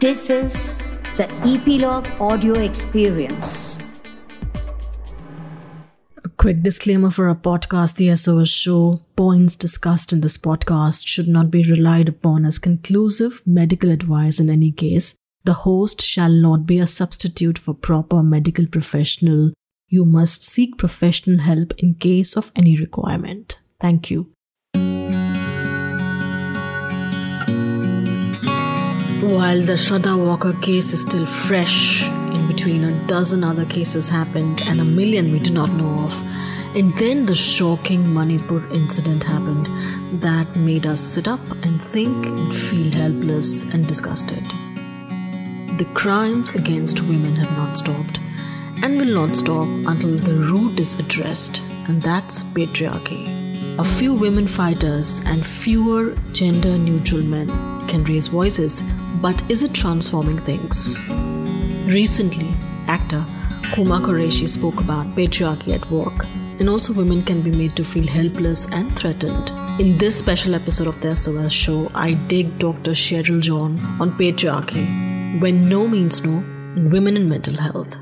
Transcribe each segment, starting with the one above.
This is the Epilogue Audio Experience. A quick disclaimer for our podcast, The SOS Show. Points discussed in this podcast should not be relied upon as conclusive medical advice in any case. The host shall not be a substitute for proper medical professional. You must seek professional help in case of any requirement. Thank you. While the Shraddha Walker case is still fresh, in between a dozen other cases happened and a million we do not know of. And then the shocking Manipur incident happened that made us sit up and think and feel helpless and disgusted. The crimes against women have not stopped and will not stop until the root is addressed, and that's patriarchy. A few women fighters and fewer gender neutral men can raise voices, but is it transforming things? Recently, actor Huma Qureshi spoke about patriarchy at work, and also women can be made to feel helpless and threatened. In this special episode of the SOS show, I dig Dr. Sheryl John on patriarchy, when no means no, and women in mental health.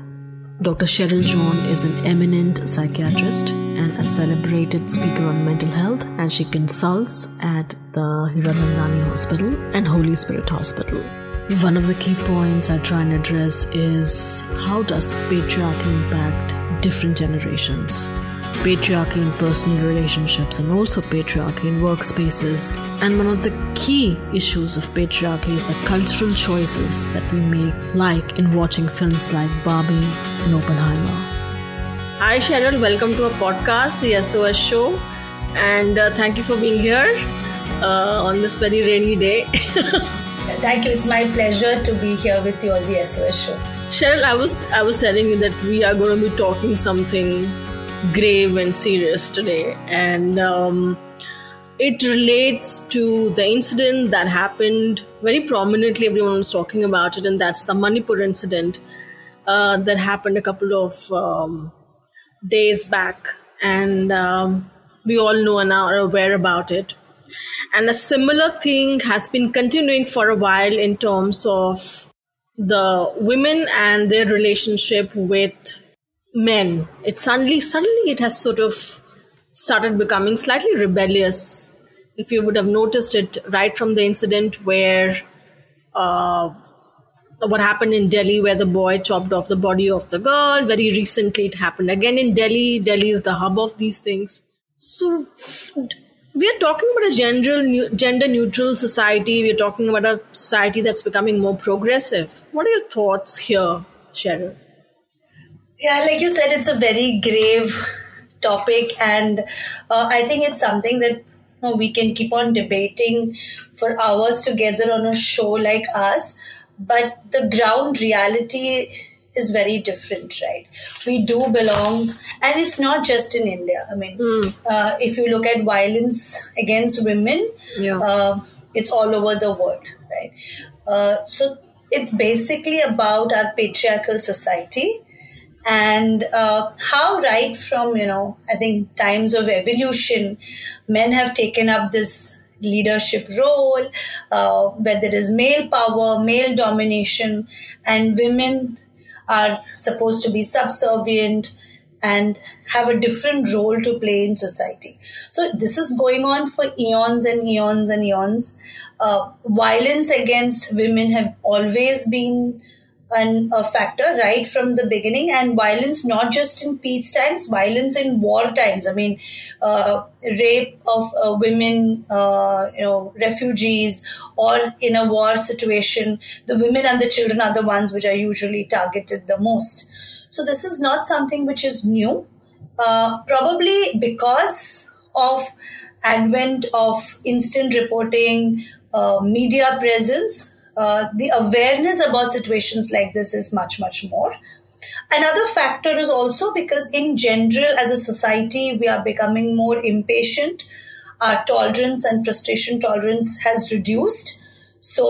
Dr. Sheryl John is an eminent psychiatrist and a celebrated speaker on mental health, and she consults at the Hiranandani Hospital and Holy Spirit Hospital. One of the key points I try and address is how does patriarchy impact different generations? Patriarchy in personal relationships and also patriarchy in workspaces. And one of the key issues of patriarchy is the cultural choices that we make, like in watching films like Barbie and Oppenheimer. Hi, Sheryl. Welcome to our podcast, the SOS Show. And uh, thank you for being here uh, on this very rainy day. Thank you. It's my pleasure to be here with you on the SOS show. Sheryl, I was I was telling you that we are going to be talking something grave and serious today, and um, it relates to the incident that happened very prominently. Everyone was talking about it, and that's the Manipur incident uh, that happened a couple of um, days back, and um, we all know and are aware about it. And a similar thing has been continuing for a while in terms of the women and their relationship with men. It suddenly, suddenly, it has sort of started becoming slightly rebellious. If you would have noticed it right from the incident where uh, what happened in Delhi, where the boy chopped off the body of the girl. Very recently, it happened again in Delhi. Delhi is the hub of these things. So, we are talking about a general, gender neutral society. We are talking about a society that's becoming more progressive. What are your thoughts here, Sheryl? Yeah, like you said, it's a very grave topic, and uh, I think it's something that you know, we can keep on debating for hours together on a show like us. But the ground reality is very different, right? We do belong, and it's not just in India. I mean, mm. uh, if you look at violence against women, yeah. uh, it's all over the world, right? Uh, so it's basically about our patriarchal society and uh, how right from you know i think times of evolution men have taken up this leadership role uh, where there is male power male domination and women are supposed to be subservient and have a different role to play in society. So this is going on for eons and eons and eons. Uh, violence against women have always been an, a factor right from the beginning. And violence not just in peace times violence in war times. I mean uh, rape of uh, women uh, you know refugees or in a war situation the women and the children are the ones which are usually targeted the most. So this is not something which is new. Uh, probably because of advent of instant reporting uh, media presence uh, the awareness about situations like this is much, much more. Another factor is also because, in general, as a society, we are becoming more impatient. Our tolerance and frustration tolerance has reduced. So,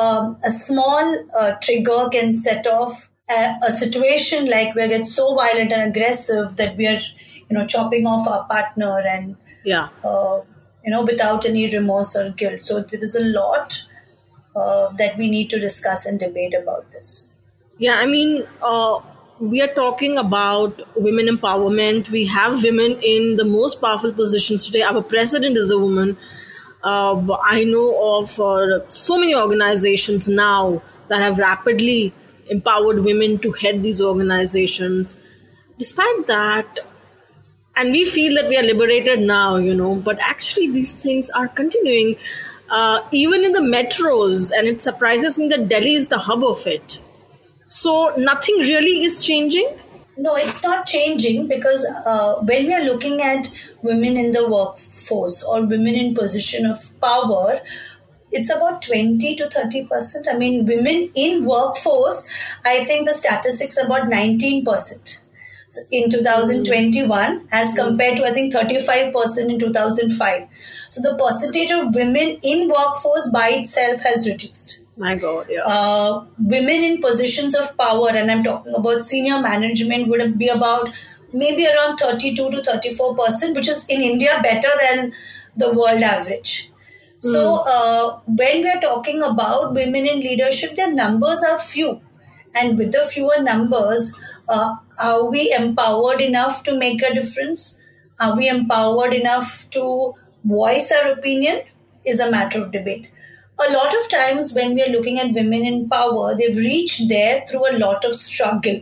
um, a small uh, trigger can set off a, a, situation like we get so violent and aggressive that we are, you know, chopping off our partner and, yeah, uh, you know, without any remorse or guilt. So, there is a lot uh, that we need to discuss and debate about this. Yeah, I mean, uh, we are talking about women empowerment. We have women in the most powerful positions today. Our president is a woman. Uh, I know of uh, so many organizations now that have rapidly empowered women to head these organizations. Despite that, and we feel that we are liberated now, you know, but actually these things are continuing. Uh, even in the metros, and it surprises me that Delhi is the hub of it. So nothing really is changing. No, it's not changing because uh, when we are looking at women in the workforce or women in position of power, it's about 20 to 30 percent. I mean, women in workforce, I think the statistics about 19 percent in 2021 as compared to I think 35 percent in 2005. So the percentage of women in workforce by itself has reduced. My God, yeah. Uh, women in positions of power, and I'm talking about senior management, would be about maybe around 32 to 34 percent, which is in India better than the world average. Mm. So uh, when we're talking about women in leadership, their numbers are few, and with the fewer numbers, uh, are we empowered enough to make a difference? Are we empowered enough to voice our opinion? Is a matter of debate a lot of times when we are looking at women in power, they've reached there through a lot of struggle.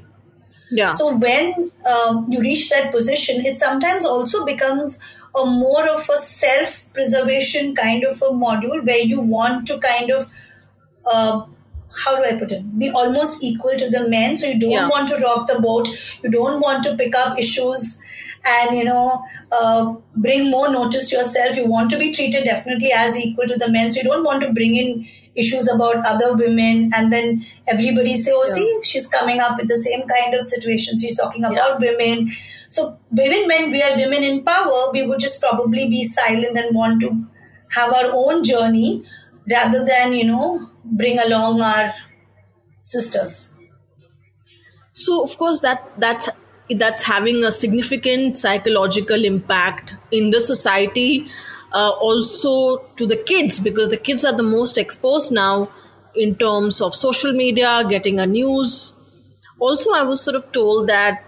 Yeah. So when um, you reach that position, it sometimes also becomes a more of a self-preservation kind of a module where you want to kind of, uh, how do I put it, be almost equal to the men. So you don't yeah. want to rock the boat. You don't want to pick up issues and you know uh, bring more notice to yourself. You want to be treated definitely as equal to the men. So you don't want to bring in issues about other women and then everybody say oh yeah. see she's coming up with the same kind of situation. She's talking about yeah. women. So women when we are women in power we would just probably be silent and want to have our own journey rather than you know bring along our sisters. So of course that that's that's having a significant psychological impact in the society uh, also to the kids because the kids are the most exposed now in terms of social media getting a news. Also i was sort of told that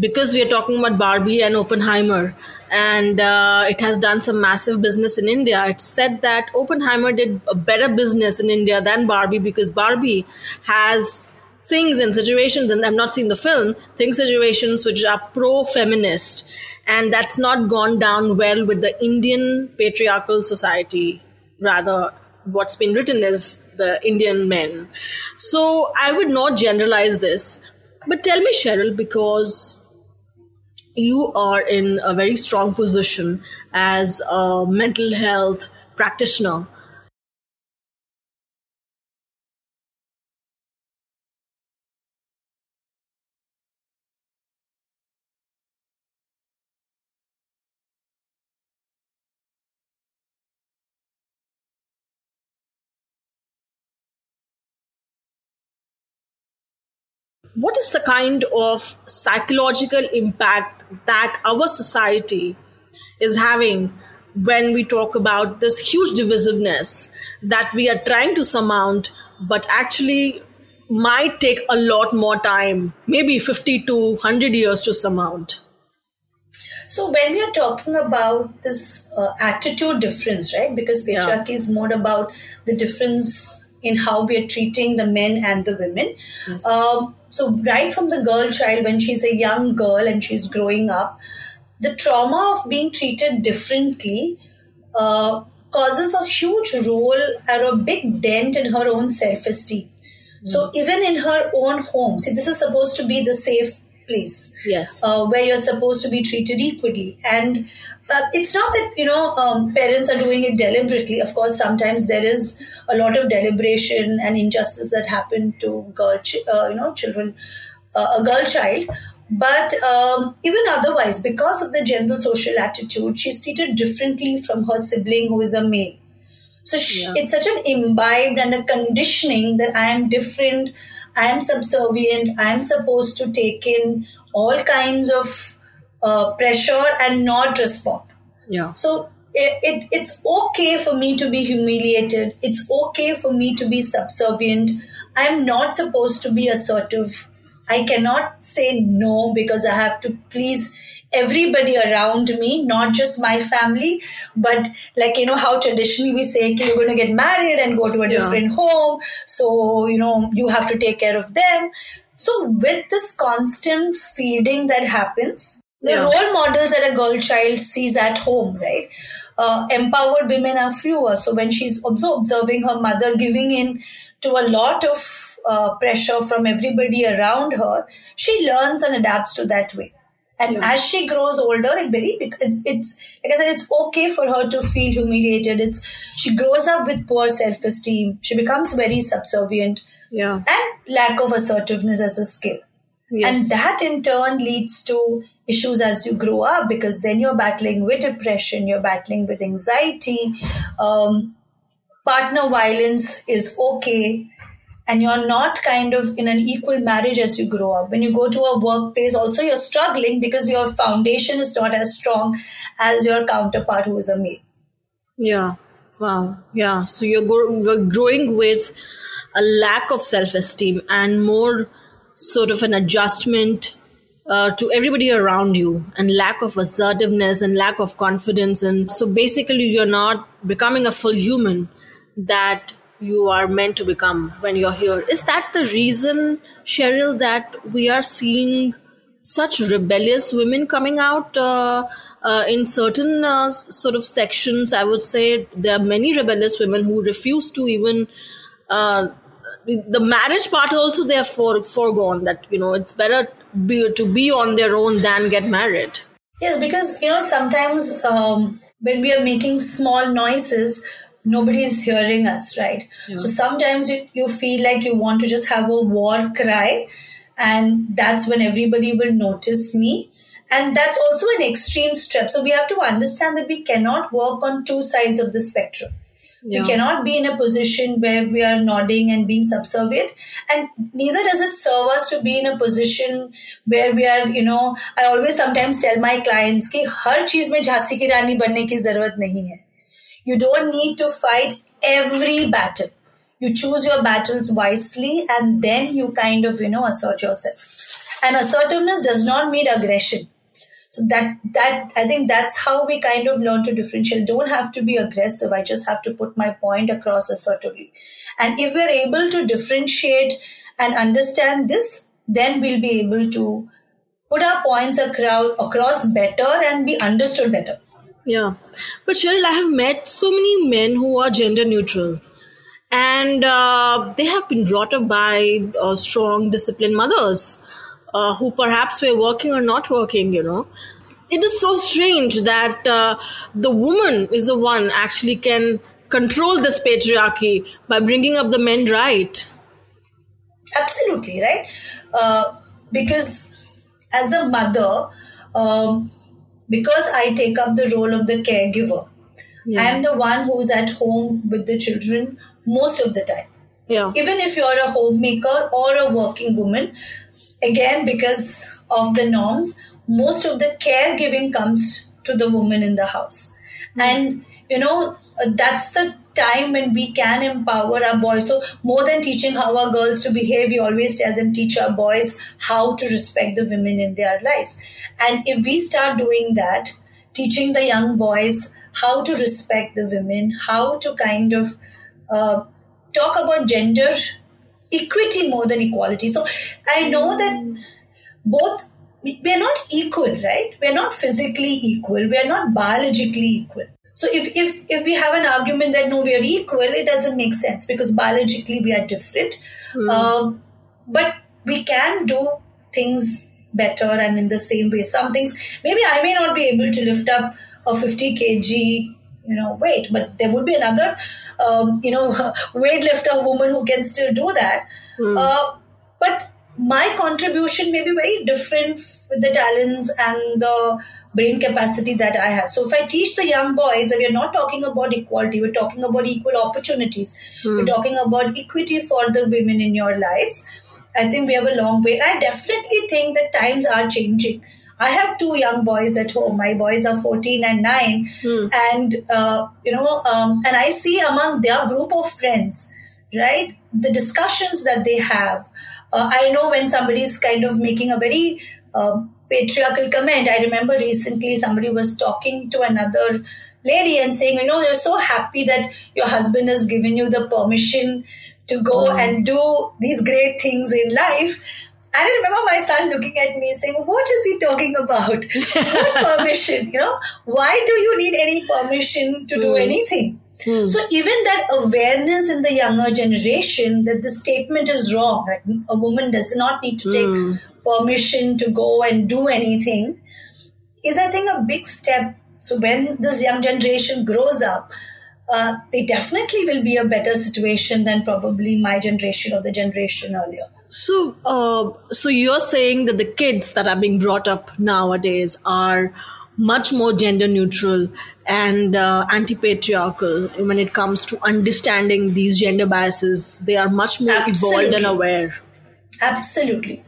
because we are talking about barbie and oppenheimer and uh, it has done some massive business in india it's said that oppenheimer did a better business in india than barbie because barbie has things and situations, and I'm not seeing the film, things, situations which are pro feminist. And that's not gone down well with the Indian patriarchal society. Rather, what's been written is the Indian men. So I would not generalize this. But tell me, Sheryl, because you are in a very strong position as a mental health practitioner what is the kind of psychological impact that our society is having when we talk about this huge divisiveness that we are trying to surmount but actually might take a lot more time maybe 50 to 100 years to surmount so when we are talking about this uh, attitude difference right because patriarchy yeah. is more about the difference in how we are treating the men and the women yes. um, so, right from the girl child, when she's a young girl and she's growing up, the trauma of being treated differently uh, causes a huge role or a big dent in her own self esteem. Mm. So, even in her own home, see, this is supposed to be the safe place. Yes. Uh, where you're supposed to be treated equally. And uh, it's not that you know um, parents are doing it deliberately. Of course, sometimes there is a lot of deliberation and injustice that happen to girl, ch- uh, you know, children, uh, a girl child. But um, even otherwise, because of the general social attitude, she's treated differently from her sibling who is a male. So she, yeah. it's such an imbibed and a conditioning that I am different, I am subservient, I am supposed to take in all kinds of uh, pressure and not respond. Yeah. So it, it, it's okay for me to be humiliated. It's okay for me to be subservient. I'm not supposed to be assertive. I cannot say no because I have to please everybody around me, not just my family, but like, you know, how traditionally we say, okay, you're going to get married and go to a Yeah. different home. So, you know, you have to take care of them. So, with this constant feeding that happens, the Yeah. role models that a girl child sees at home, right? Uh, empowered women are fewer. So, when she's also observing her mother giving in to a lot of uh, pressure from everybody around her, she learns and adapts to that way. And Yeah. as she grows older, it very it's, it's like I said, it's okay for her to feel humiliated. It's she grows up with poor self esteem. She becomes very subservient Yeah. and lack of assertiveness as a skill. Yes. And that in turn leads to issues as you grow up because then you're battling with depression, you're battling with anxiety, um, partner violence is okay, and you're not kind of in an equal marriage as you grow up. When you go to a workplace, also you're struggling because your foundation is not as strong as your counterpart who is a male. Yeah. Wow. Yeah. So you're, go- you're growing with a lack of self esteem and more sort of an adjustment uh, to everybody around you and lack of assertiveness and lack of confidence. And so basically, you're not becoming a full human that you are meant to become when you're here. Is that the reason, Sheryl, that we are seeing such rebellious women coming out uh, uh, in certain uh, sort of sections. I would say there are many rebellious women who refuse to even. Uh, the marriage part also they are for, foregone that you know it's better be, to be on their own than get married Yes, because you know sometimes um, when we are making small noises, Nobody is hearing us, right? Yeah. So sometimes you, you feel like you want to just have a war cry, and that's when everybody will notice me. And that's also an extreme step. So we have to understand that we cannot work on two sides of the spectrum. Yeah. We cannot be in a position where we are nodding and being subservient. And neither does it serve us to be in a position where we are, you know, I always sometimes tell my clients ki har cheez mein jhansi ki rani banne ki zarurat nahi hai. You don't need to fight every battle. You choose your battles wisely, and then you kind of, you know, assert yourself. And assertiveness does not mean aggression. So that that I think that's how we kind of learn to differentiate. Don't have to be aggressive. I just have to put my point across assertively. And if we're able to differentiate and understand this, then we'll be able to put our points across, across better and be understood better. Yeah. But Cheryl, I have met so many men who are gender neutral. And uh, they have been brought up by uh, strong, disciplined mothers uh, who perhaps were working or not working, you know. It is so strange that uh, the woman is the one actually can control this patriarchy by bringing up the men right. Absolutely, right? Uh, because as a mother, um, because I take up the role of the caregiver, I am the one who's at home with the children most of the time. Yeah. Even if you're a homemaker or a working woman, again, because of the norms, most of the caregiving comes to the woman in the house. And, you know, uh, that's the time when we can empower our boys. So, more than teaching how our girls to behave, we always tell them, teach our boys how to respect the women in their lives. And if we start doing that, teaching the young boys how to respect the women, how to kind of uh, talk about gender equity more than equality. So I know that both we are not equal, right? We are not physically equal. We are not biologically equal. So if, if if we have an argument that no, we are equal, it doesn't make sense because biologically we are different. Um, but we can do things better and in the same way. Some things maybe I may not be able to lift up a 50 kg you know weight, but there would be another um, you know weightlifter woman who can still do that. Uh, but my contribution may be very different with the talents and the brain capacity that I have. So if I teach the young boys that we're not talking about equality, we're talking about equal opportunities, we're talking about equity for the women in your lives. I think we have a long way. I definitely think that times are changing. I have two young boys at home. My boys are 14 and 9. And, uh, you know, um, and I see among their group of friends, right, the discussions that they have. Uh, I know when somebody's kind of making a very uh, patriarchal comment. I remember recently somebody was talking to another lady and saying, you know, you're so happy that your husband has given you the permission to go hmm. and do these great things in life. And I remember my son looking at me saying, What is he talking about? what permission? You know, why do you need any permission to do hmm. anything? Hmm. So even that awareness in the younger generation that the statement is wrong, right? a woman does not need to take permission to go and do anything, is I think a big step. So when this young generation grows up, uh, they definitely will be a better situation than probably my generation or the generation earlier. So, uh, so you're saying that the kids that are being brought up nowadays are much more gender neutral and uh, anti-patriarchal when it comes to understanding these gender biases. They are much more evolved and aware, Absolutely.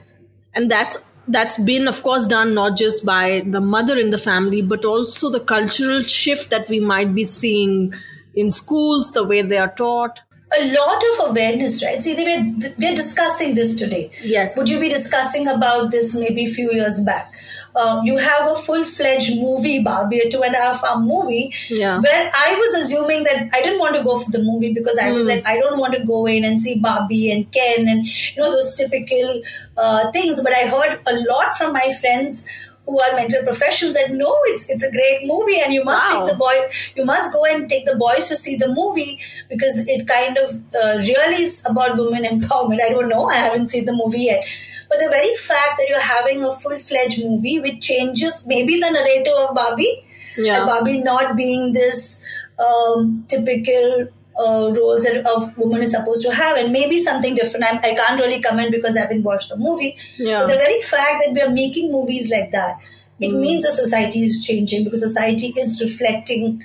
And that's that's been, of course, done not just by the mother in the family, but also the cultural shift that we might be seeing in schools, the way they are taught. a lot of awareness, right? See, they were, we're discussing this today. Yes. Would you be discussing about this maybe a few years back? Uh, you have a full-fledged movie, Barbie, a two and a half hour movie, Yeah. where I was assuming that I didn't want to go for the movie because I was like, I don't want to go in and see Barbie and Ken and you know those typical uh, things. But I heard a lot from my friends who are mental professionals that no, it's it's a great movie and you must Wow. take the boy, you must go and take the boys to see the movie because it kind of uh, really is about women empowerment. I don't know, I haven't seen the movie yet. But the very fact that you're having a full fledged movie which changes maybe the narrative of Barbie, Yeah. and Barbie not being this um, typical uh, roles that a woman is supposed to have, and maybe something different. I, I can't really comment because I haven't watched the movie. Yeah. But the very fact that we are making movies like that, it means the society is changing because society is reflecting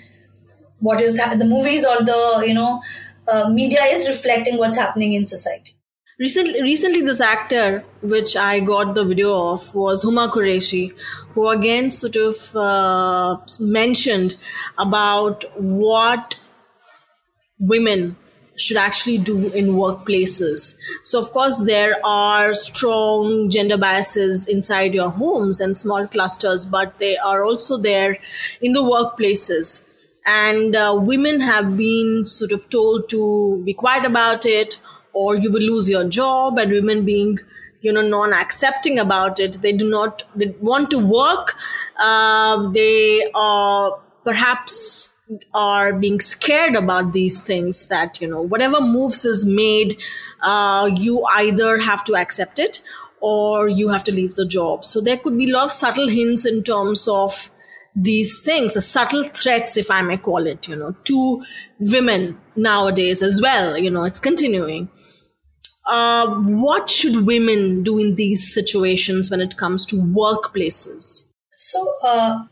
what is the movies or the you know uh, media is reflecting what's happening in society. Recently, recently, this actor, which I got the video of, was Huma Qureshi, who again sort of uh, mentioned about what women should actually do in workplaces. So, of course, there are strong gender biases inside your homes and small clusters, but they are also there in the workplaces. And uh, women have been sort of told to be quiet about it, or you will lose your job. And women being, you know, non-accepting about it, they do not they want to work. Uh, they are perhaps are being scared about these things that you know whatever moves is made uh, you either have to accept it or you have to leave the job so there could be a lot of subtle hints in terms of these things, subtle threats, if I may call it, you know, to women nowadays as well. You know, it's continuing. Uh, what should women do in these situations when it comes to workplaces? So uh,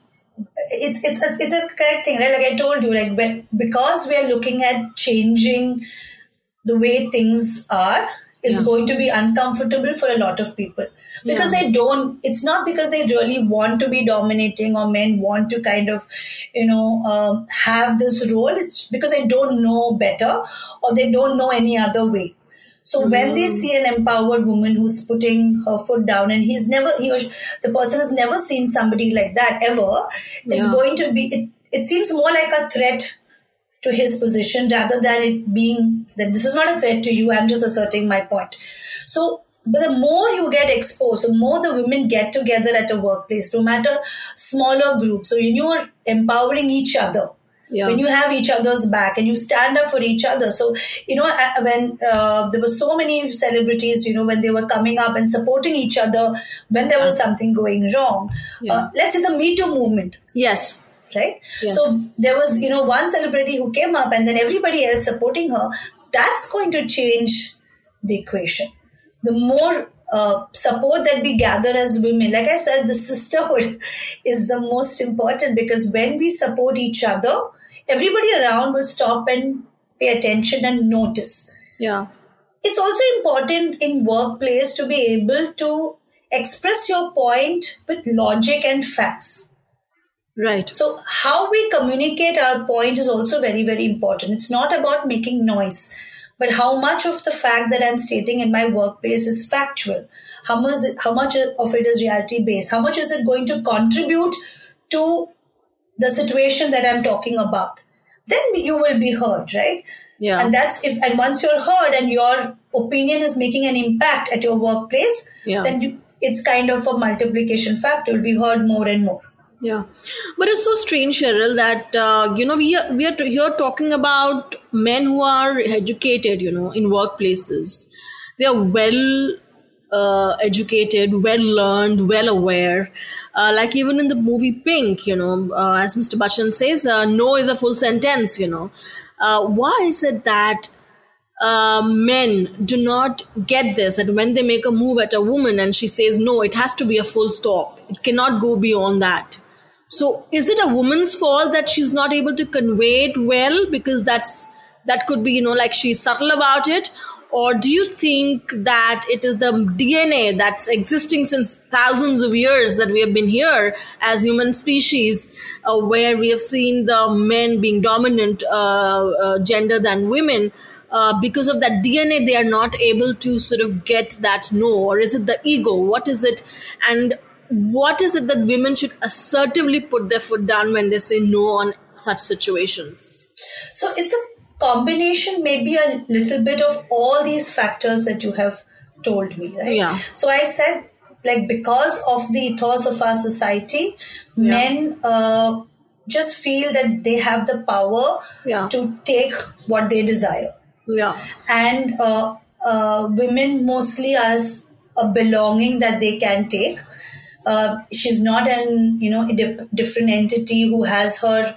it's it's it's it's a correct thing, right? Like I told you, like because we are looking at changing the way things are, it's Yeah. going to be uncomfortable for a lot of people because they don't. It's not because they really want to be dominating or men want to kind of, you know, um, have this role. It's because they don't know better or they don't know any other way. So when they hmm. see an empowered woman who's putting her foot down and he's never he or the person has never seen somebody like that ever, it's going to be it, it seems more like a threat to his position rather than it being that this is not a threat to you, I'm just asserting my point. So but the more you get exposed, the more the women get together at a workplace, no matter smaller groups. So you are empowering each other, Yeah. when you have each other's back and you stand up for each other so you know when uh, there were so many celebrities you know when they were coming up and supporting each other when there was something going wrong Yeah. uh, let's say the me too movement Yes. right Yes. so there was you know one celebrity who came up and then everybody else supporting her that's going to change the equation the more uh, support that we gather as women like i said the sisterhood is the most important because when we support each other everybody around will stop and pay attention and notice Yeah. it's also important in workplace to be able to express your point with logic and facts. Right. So, how we communicate our point is also very, very important. It's not about making noise, but how much of the fact that I'm stating in my workplace is factual. How much, how much of it is reality based? How much is it going to contribute to the situation that I'm talking about? Then you will be heard, right? Yeah. And that's if, and once you're heard and your opinion is making an impact at your workplace, Yeah. then you, it's kind of a multiplication factor. You'll be heard more and more. Yeah, but it's so strange, Sheryl, that uh, you know we are we are here talking about men who are educated, you know, in workplaces. They are well uh, educated, well learned, well aware. Uh, like even in the movie Pink, you know, uh, as Mr. Bachchan says, uh, "No" is a full sentence. You know, uh, why is it that uh, men do not get this that when they make a move at a woman and she says no, it has to be a full stop. It cannot go beyond that. So is it a woman's fault that she's not able to convey it well because that's that could be you know like she's subtle about it or do you think that it is the DNA that's existing since thousands of years that we have been here as human species, uh, where we have seen the men being dominant uh, uh, gender than women? Uh, because of that DNA, they are not able to sort of get that no, or is it the ego? What is it? And what is it that women should assertively put their foot down when they say no on such situations? So it's a combination, maybe a little bit of all these factors that you have told me, right? Yeah. So I said, like, because of the ethos of our society, men uh, just feel that they have the power Yeah. to take what they desire. Yeah. And uh, uh, women mostly are a belonging that they can take. Uh, she's not an you know a dif- different entity who has her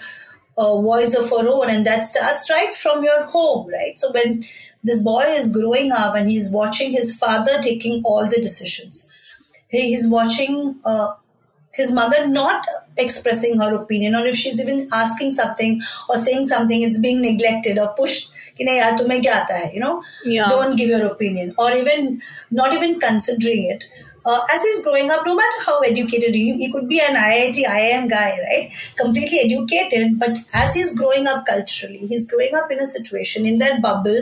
uh, voice of her own, and that starts right from your home, right? So when this boy is growing up and he's watching his father taking all the decisions, he- he's watching uh, his mother not expressing her opinion, or if she's even asking something or saying something, it's being neglected or pushed. कि नहीं यार तुम्हें क्या आता है you know Yeah. don't give your opinion or even not even considering it uh, as he's growing up no matter how educated he, he could be an IIT IIM guy right completely educated but as he's growing up culturally he's growing up in a situation in that bubble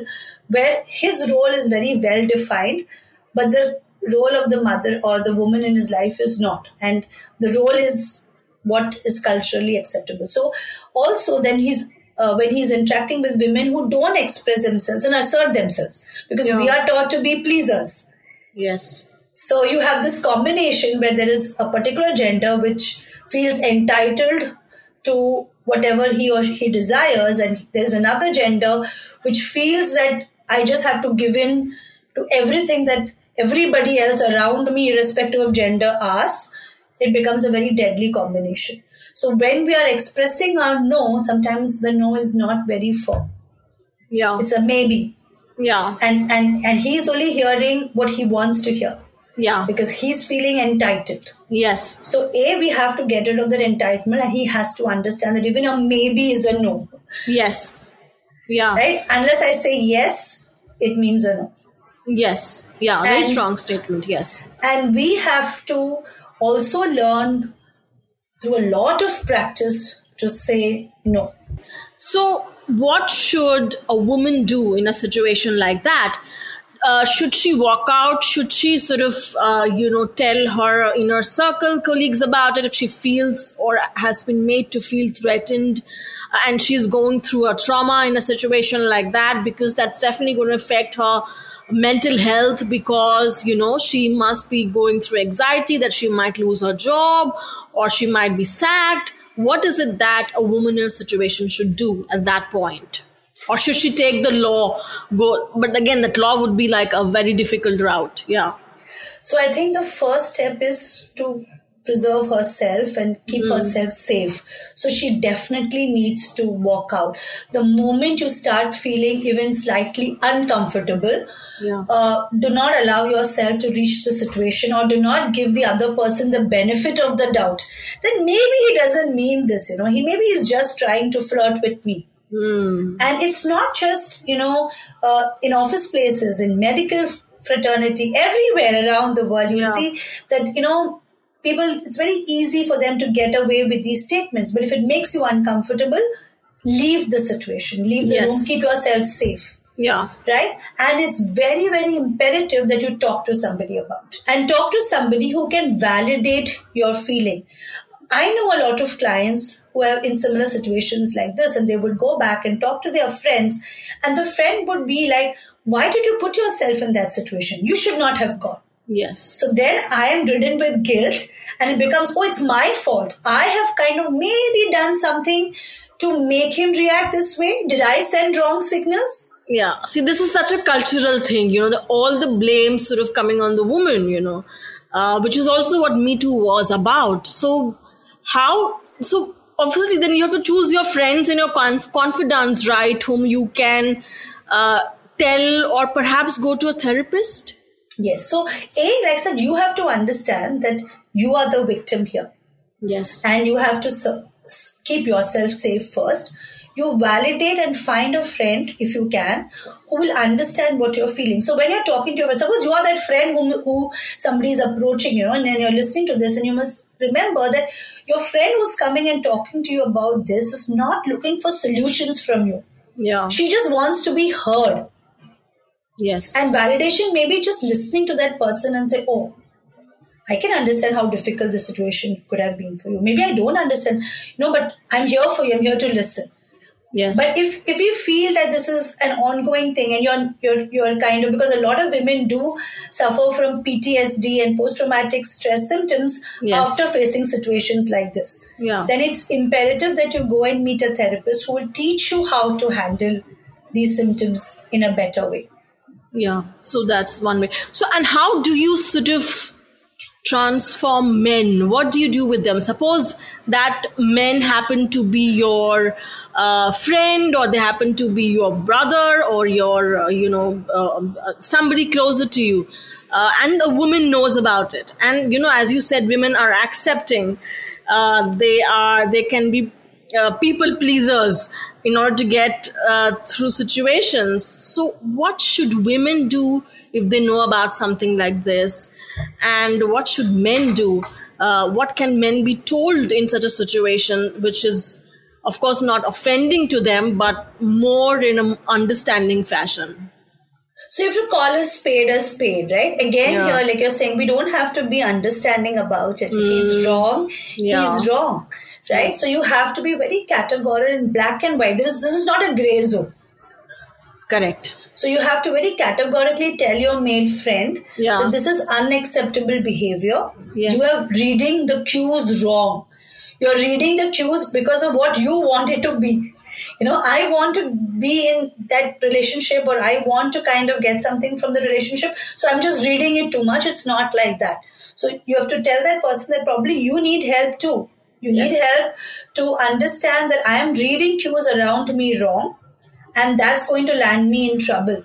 where his role is very well defined but the role of the mother or the woman in his life is not and the role is what is culturally acceptable so also then he's uh, when he's interacting with women who don't express themselves and assert themselves because Yeah. we are taught to be pleasers Yes. So you have this combination where there is a particular gender which feels entitled to whatever he or she desires, and there is another gender which feels that I just have to give in to everything that everybody else around me, irrespective of gender, asks. It becomes a very deadly combination. So when we are expressing our no, sometimes the no is not very firm. Yeah. It's a maybe. yeah. And and and he's only hearing what he wants to hear Yeah. because he's feeling entitled. Yes. So, A, we have to get rid of that entitlement, and he has to understand that even a maybe is a no, Yes. Yeah. right? Unless I say yes, it means a no. Yes. Yeah. Very strong statement. Yes. And we have to also learn through a lot of practice to say no. So, what should a woman do in a situation like that? Uh, should she walk out? Should she sort of, uh, you know, tell her inner circle colleagues about it if she feels or has been made to feel threatened uh, and she's going through a trauma in a situation like that? Because that's definitely going to affect her mental health because, you know, she must be going through anxiety that she might lose her job or she might be sacked what is it that a woman in a situation should do at that point or should she take the law go but again that law would be like a very difficult route yeah So, I think the first step is to preserve herself and keep herself safe. So, she definitely needs to walk out. The moment you start feeling even slightly uncomfortable, Yeah. uh, do not allow yourself to reach the situation or do not give the other person the benefit of the doubt. Then maybe he doesn't mean this, you know, he maybe he's just trying to flirt with me. And it's not just, you know, uh, in office places, in medical fraternity, everywhere around the world, you'll Yeah. see that, you know, people, it's very easy for them to get away with these statements. But if it makes you uncomfortable, leave the situation, leave the Yes. room, keep yourself safe Yeah. right? And it's very, very imperative that you talk to somebody about and talk to somebody who can validate your feeling. I know a lot of clients who are in similar situations like this, and they would go back and talk to their friends, and the friend would be like, Why did you put yourself in that situation? You should not have gone. Yes. So then I am ridden with guilt, and it becomes, Oh, it's my fault. I have kind of maybe done something to make him react this way. Did I send wrong signals? Yeah. See, this is such a cultural thing, you know, the, all the blame sort of coming on the woman, you know, uh, which is also what Me Too was about. So, how, so obviously, then you have to choose your friends and your conf- confidants, right, whom you can uh, tell or perhaps go to a therapist. Yes. So, A, like I said, you have to understand that you are the victim here Yes. and you have to s- s- keep yourself safe first. You validate and find a friend, if you can, who will understand what you're feeling. So, when you're talking to your suppose you are that friend whom, who somebody is approaching, you know, and then you're listening to this, and you must remember that your friend who's coming and talking to you about this is not looking for solutions from you. Yeah. She just wants to be heard. Yes. And validation, maybe just listening to that person and say, oh, I can understand how difficult the situation could have been for you. Maybe I don't understand, you know, but I'm here for you. I'm here to listen. Yes. But if if you feel that this is an ongoing thing and you're you're you're kind of because a lot of women do suffer from PTSD and post traumatic stress symptoms Yes. after facing situations like this, Yeah. then it's imperative that you go and meet a therapist who will teach you how to handle these symptoms in a better way. Yeah, so that's one way. So, and how do you sort of transform men? What do you do with them? Suppose that men happen to be your uh, friend, or they happen to be your brother, or your, uh, you know, uh, uh, somebody closer to you, uh, and a woman knows about it. And you know, as you said, women are accepting. Uh, they are. They can be people pleasers in order to get through situations. So, what should women do if they know about something like this? And what should men do? What can men be told in such a situation, which is, of course, not offending to them, but more in an understanding fashion? So you have to call a spade a spade, right? Again, Yeah. here, like you're saying, we don't have to be understanding about it. If he's hmm. wrong, Yeah. he's wrong, right? So you have to be very categorical in black and white. This, is, this is not a gray zone. Correct. So you have to very categorically tell your male friend Yeah. that this is unacceptable behavior. Yes. You are reading the cues wrong. You're reading the cues because of what you want it to be. You know, I want to be in that relationship or I want to kind of get something from the relationship. So I'm just reading it too much. It's not like that. So you have to tell that person that probably you need help too. You need Yes. help to understand that I am reading cues around me wrong and that's going to land me in trouble.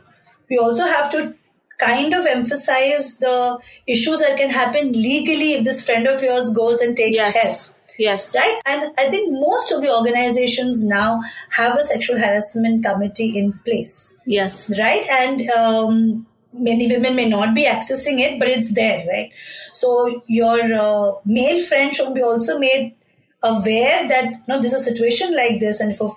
We also have to kind of emphasize the issues that can happen legally if this friend of yours goes and takes help. Yes. Right? And I think most of the organizations now have a sexual harassment committee in place. Yes. Right? And um, many women may not be accessing it, but it's there, right? So your uh, male friend should be also made aware that no, there's a situation like this, and if a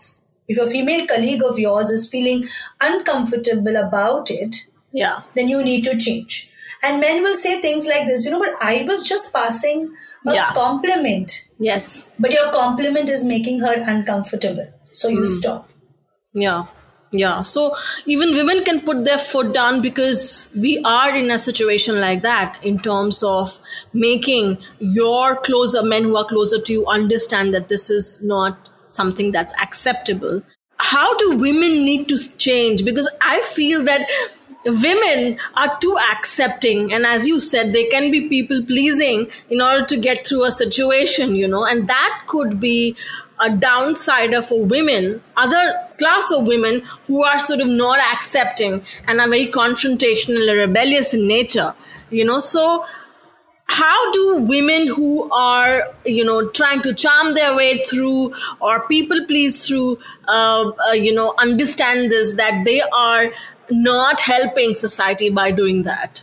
if a female colleague of yours is feeling uncomfortable about it, Yeah. then you need to change. And men will say things like this, you know, but I was just passing a Yeah. compliment, Yes. but your compliment is making her uncomfortable. So you hmm. stop. Yeah. Yeah. So even women can put their foot down because we are in a situation like that in terms of making your closer men who are closer to you understand that this is not something that's acceptable. How do women need to change? Because I feel that women are too accepting and as you said they can be people pleasing in order to get through a situation you know and that could be a downsider for women other class of women who are sort of not accepting and are very confrontational and rebellious in nature you know. So how do women who are you know trying to charm their way through or people please through uh, uh, you know understand this that they are not helping society by doing that.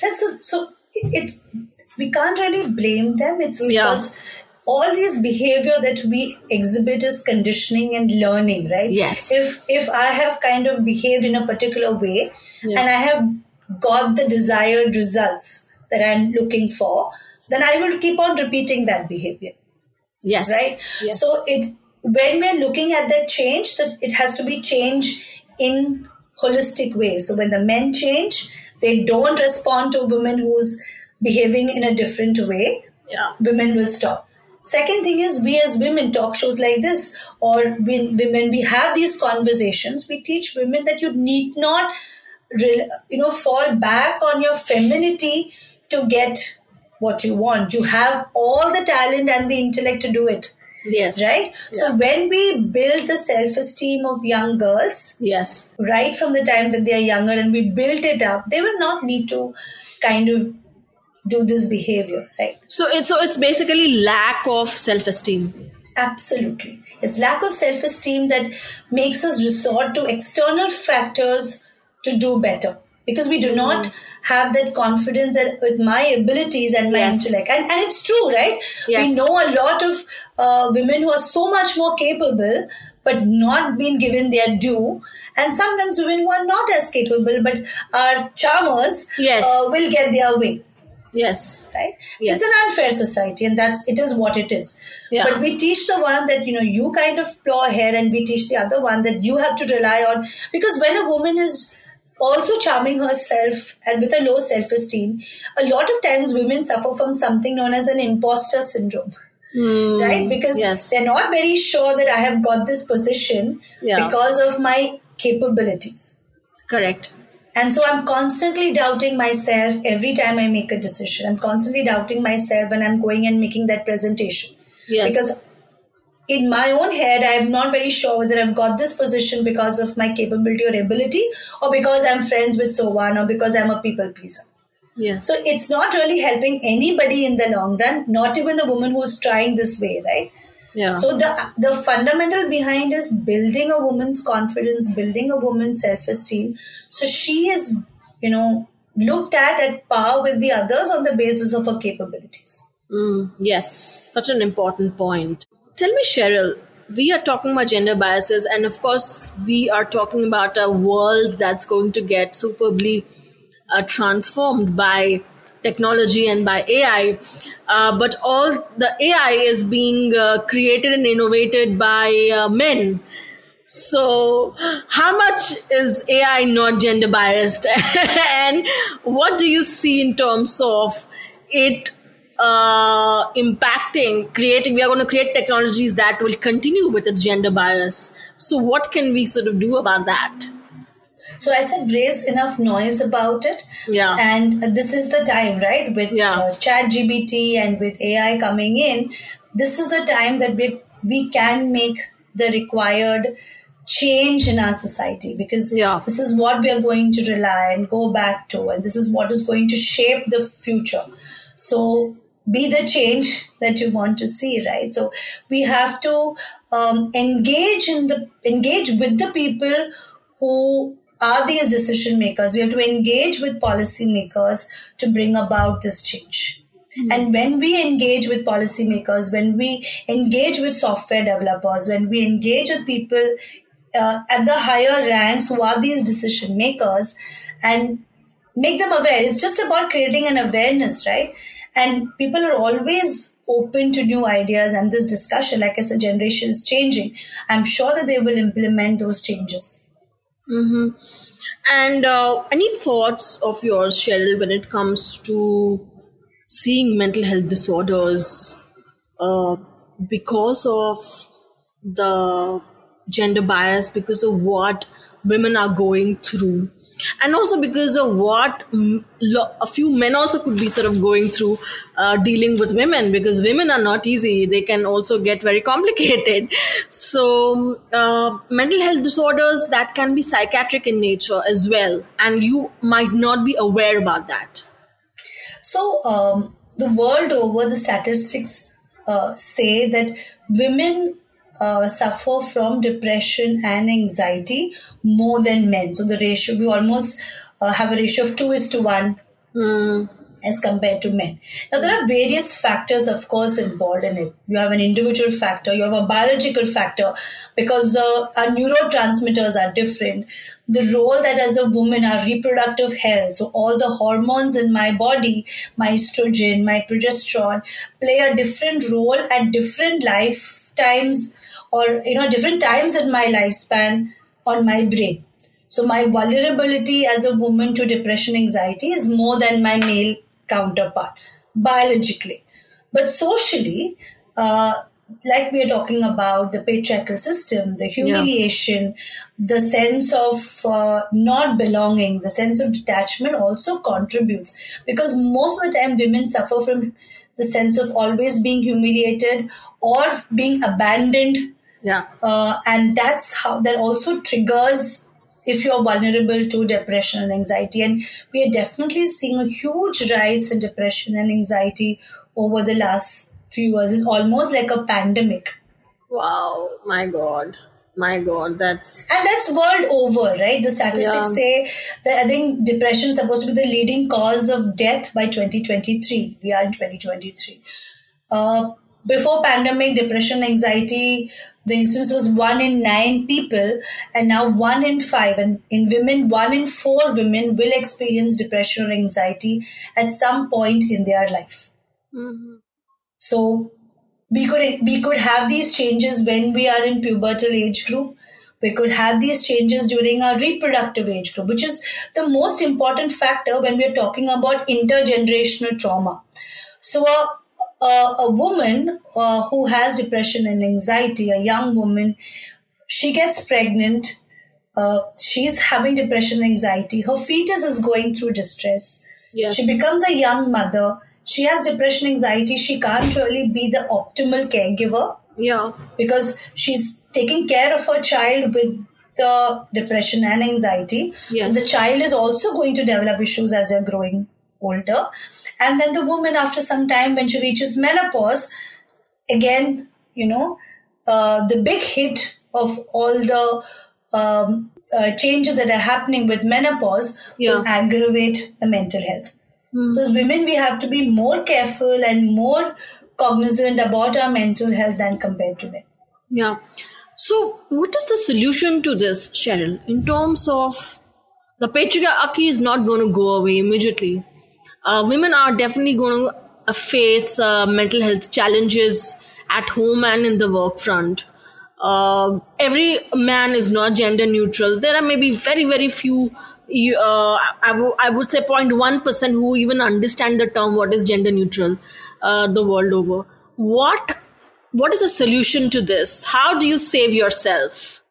That's a, so it's we can't really blame them. It's Yeah. because all these behavior that we exhibit is conditioning and learning, right? Yes. If if I have kind of behaved in a particular way Yeah. and I have got the desired results that I'm looking for, then I will keep on repeating that behavior Yes. right Yes. so it when we're looking at that change that it has to be change in holistic way. So when the men change they don't respond to women who's behaving in a different way. Yeah. women will stop. Second thing is we as women talk shows like this or when women we have these conversations we teach women that you need not you know fall back on your femininity to get what you want. You have all the talent and the intellect to do it Yes. right so when we build the self-esteem of young girls Yes. right from the time that they are younger and we build it up they will not need to kind of do this behavior right So it's so it's basically lack of self-esteem. Absolutely. It's lack of self esteem that makes us resort to external factors to do better because we do not have that confidence and with my abilities and my Yes. intellect. And, and it's true, right? Yes. We know a lot of uh, women who are so much more capable but not been given their due. And sometimes women who are not as capable but are charmers Yes. uh, will get their way Yes. right Yes. it's an unfair society and that's it is what it is Yeah. but we teach the one that you know you kind of plow ahead and we teach the other one that you have to rely on because when a woman is also charming herself and with a low self-esteem a lot of times women suffer from something known as an imposter syndrome hmm. right because yes. they're not very sure that i have got this position Yeah. because of my capabilities Correct. and so I'm constantly doubting myself every time I make a decision. I'm constantly doubting myself when I'm going and making that presentation. Yes. Because in my own head, I'm not very sure whether I've got this position because of my capability or ability, or because I'm friends with so one, or because I'm a people pleaser. Yes. So it's not really helping anybody in the long run, not even the woman who's trying this way, right? yeah. So the the fundamental behind is building a woman's confidence, building a woman's self-esteem. So she is, you know, looked at at par with the others on the basis of her capabilities. Mm, yes, such an important point. Tell me, Sheryl, we are talking about gender biases, and of course, we are talking about a world that's going to get superbly uh, transformed by technology and by AI. Uh, but all the AI is being uh, created and innovated by uh, men. So, how much is AI not gender biased? and what do you see in terms of it uh, impacting, creating? We are going to create technologies that will continue with its gender bias. So, what can we sort of do about that? So I said raise enough noise about it. Yeah. And this is the time, right? With Yeah. uh, ChatGPT and with AI coming in, this is the time that we we can make the required change in our society because Yeah. this is what we are going to rely and go back to, and this is what is going to shape the future. So be the change that you want to see, right? So we have to um, engage in the engage with the people who are these decision makers. We have to engage with policymakers to bring about this change. And when we engage with policymakers, when we engage with software developers, when we engage with people uh, at the higher ranks who are these decision makers and make them aware, it's just about creating an awareness, right? And people are always open to new ideas and this discussion, like I said, generation is changing. I'm sure that they will implement those changes. Mm-hmm. And uh, any thoughts of yours, Sheryl, when it comes to seeing mental health disorders uh, because of the gender bias, because of what women are going through, and also because of what a few men also could be sort of going through uh, dealing with women because women are not easy. They can also get very complicated. So uh, mental health disorders that can be psychiatric in nature as well. And you might not be aware about that. So, um, the world over, the statistics uh, say that women uh, suffer from depression and anxiety more than men. So the ratio, we almost uh, have a ratio of 2 is to 1 as compared to men. Now, there are various factors, of course, involved in it. You have an individual factor, you have a biological factor because the our neurotransmitters are different. The role that as a woman, our reproductive health, so all the hormones in my body, my estrogen, my progesterone, play a different role at different lifetimes or you know different times in my lifespan on my brain. So my vulnerability as a woman to depression anxiety is more than my male counterpart biologically. But socially, uh, like we are talking about the patriarchal system, the humiliation, the sense of uh, not belonging, the sense of detachment also contributes because most of the time women suffer from the sense of always being humiliated or being abandoned. Yeah. Uh, and that's how that also triggers if you're vulnerable to depression and anxiety. And we are definitely seeing a huge rise in depression and anxiety over the last few years. It's almost like a pandemic. Wow. My God. My God. That's. And that's world over, right? The statistics Yeah. say that I think depression is supposed to be the leading cause of death by 2023. We are in 2023. Uh, before pandemic, depression, anxiety, the incidence was one in nine people, and now one in five. And in women, one in four women will experience depression or anxiety at some point in their life. Mm-hmm. So we could we could have these changes when we are in pubertal age group. We could have these changes during our reproductive age group, which is the most important factor when we are talking about intergenerational trauma. So a, a, a woman uh, who has depression and anxiety, a young woman, she gets pregnant. Uh, she's having depression and anxiety. Her fetus is going through distress. Yes. She becomes a young mother. She has depression, anxiety. She can't really be the optimal caregiver Yeah. because she's taking care of her child with the depression and anxiety. Yes. So the child is also going to develop issues as they're growing older. And then the woman, after some time, when she reaches menopause, again, you know, uh, the big hit of all the um, uh, changes that are happening with menopause will aggravate the mental health. So, as women, we have to be more careful and more cognizant about our mental health than compared to men. Yeah. So, what is the solution to this, Sheryl, in terms of the patriarchy is not going to go away immediately? Uh, women are definitely going to uh, face uh, mental health challenges at home and in the work front. Uh, every man is not gender neutral. There are maybe very, very few. Uh, I, w- I would say 0.1% who even understand the term what is gender neutral uh, the world over. What what is the solution to this? How do you save yourself?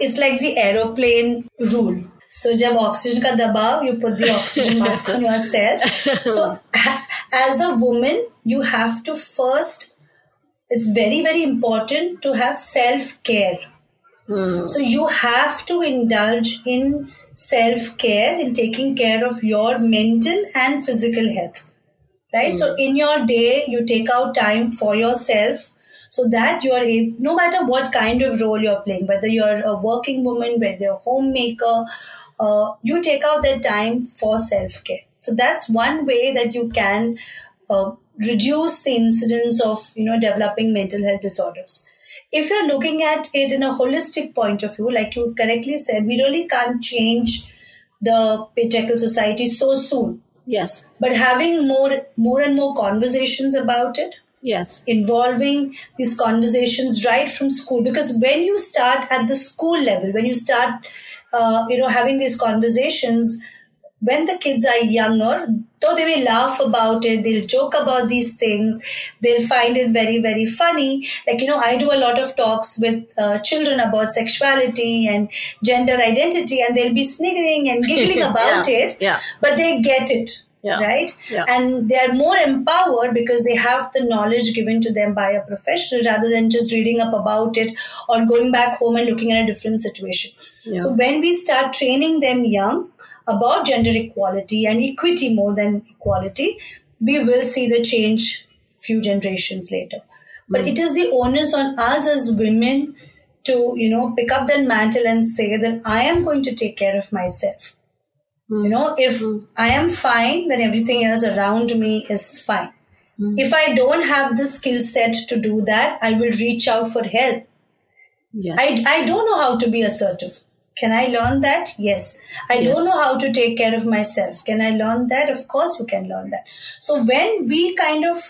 It's like the aeroplane rule. So जब oxygen का दबाव, you put the oxygen mask on yourself. So as a woman, you have to first. It's very very important to have self care. So you have to indulge in self care in taking care of your mental and physical health. Right? So in your day, you take out time for yourself so that you are able, no matter what kind of role you're playing, whether you're a working woman, whether you're a homemaker, uh, you take out that time for self care. So that's one way that you can uh, reduce the incidence of you know developing mental health disorders if you're looking at it in a holistic point of view, like you correctly said, we really can't change the patriarchal society so soon. Yes. But having more, more and more conversations about it, Yes. involving these conversations right from school, because when you start at the school level, when you start, uh, you know, having these conversations, when the kids are younger, though they may laugh about it, they'll joke about these things, they'll find it very, very funny. Like, you know, I do a lot of talks with uh, children about sexuality and gender identity, and they'll be sniggering and giggling about Yeah, it, yeah. but they get it. Yeah, Right? yeah. And they are more empowered because they have the knowledge given to them by a professional rather than just reading up about it or going back home and looking at a different situation. Yeah. So when we start training them young about gender equality and equity more than equality, we will see the change few generations later. but hmm. it is the onus on us as women to, you know, pick up that mantle and say that I am going to take care of myself. You hmm. know, if hmm. I am fine, then everything else around me is fine. Hmm. If I don't have the skill set to do that, I will reach out for help. Yes. I, I don't know how to be assertive. Can I learn that? Yes. I Yes. don't know how to take care of myself. Can I learn that? Of course, you can learn that. So, when we kind of,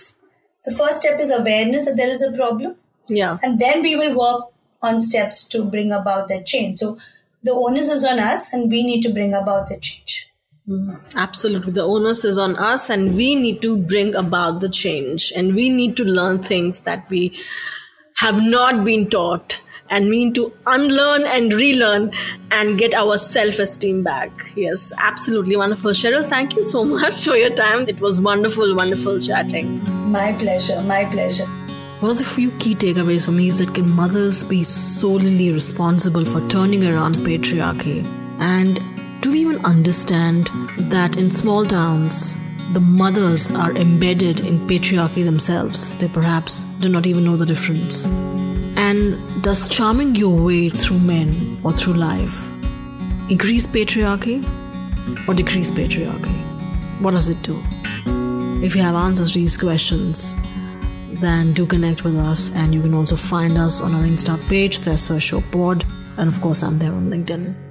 the first step is awareness that there is a problem, yeah. and then we will work on steps to bring about that change. So, the onus is on us, and we need to bring about the change. Mm-hmm. Absolutely. The onus is on us, and we need to bring about the change. And we need to learn things that we have not been taught, and we need to unlearn and relearn and get our self esteem back. Yes, absolutely wonderful. Sheryl, thank you so much for your time. It was wonderful, wonderful chatting. My pleasure. My pleasure. One of the few key takeaways for me is that can mothers be solely responsible for turning around patriarchy? And do we even understand that in small towns, the mothers are embedded in patriarchy themselves? They perhaps do not even know the difference. And does charming your way through men or through life increase patriarchy or decrease patriarchy? What does it do? If you have answers to these questions, then do connect with us and you can also find us on our Insta page, the Show Pod, and of course I'm there on LinkedIn.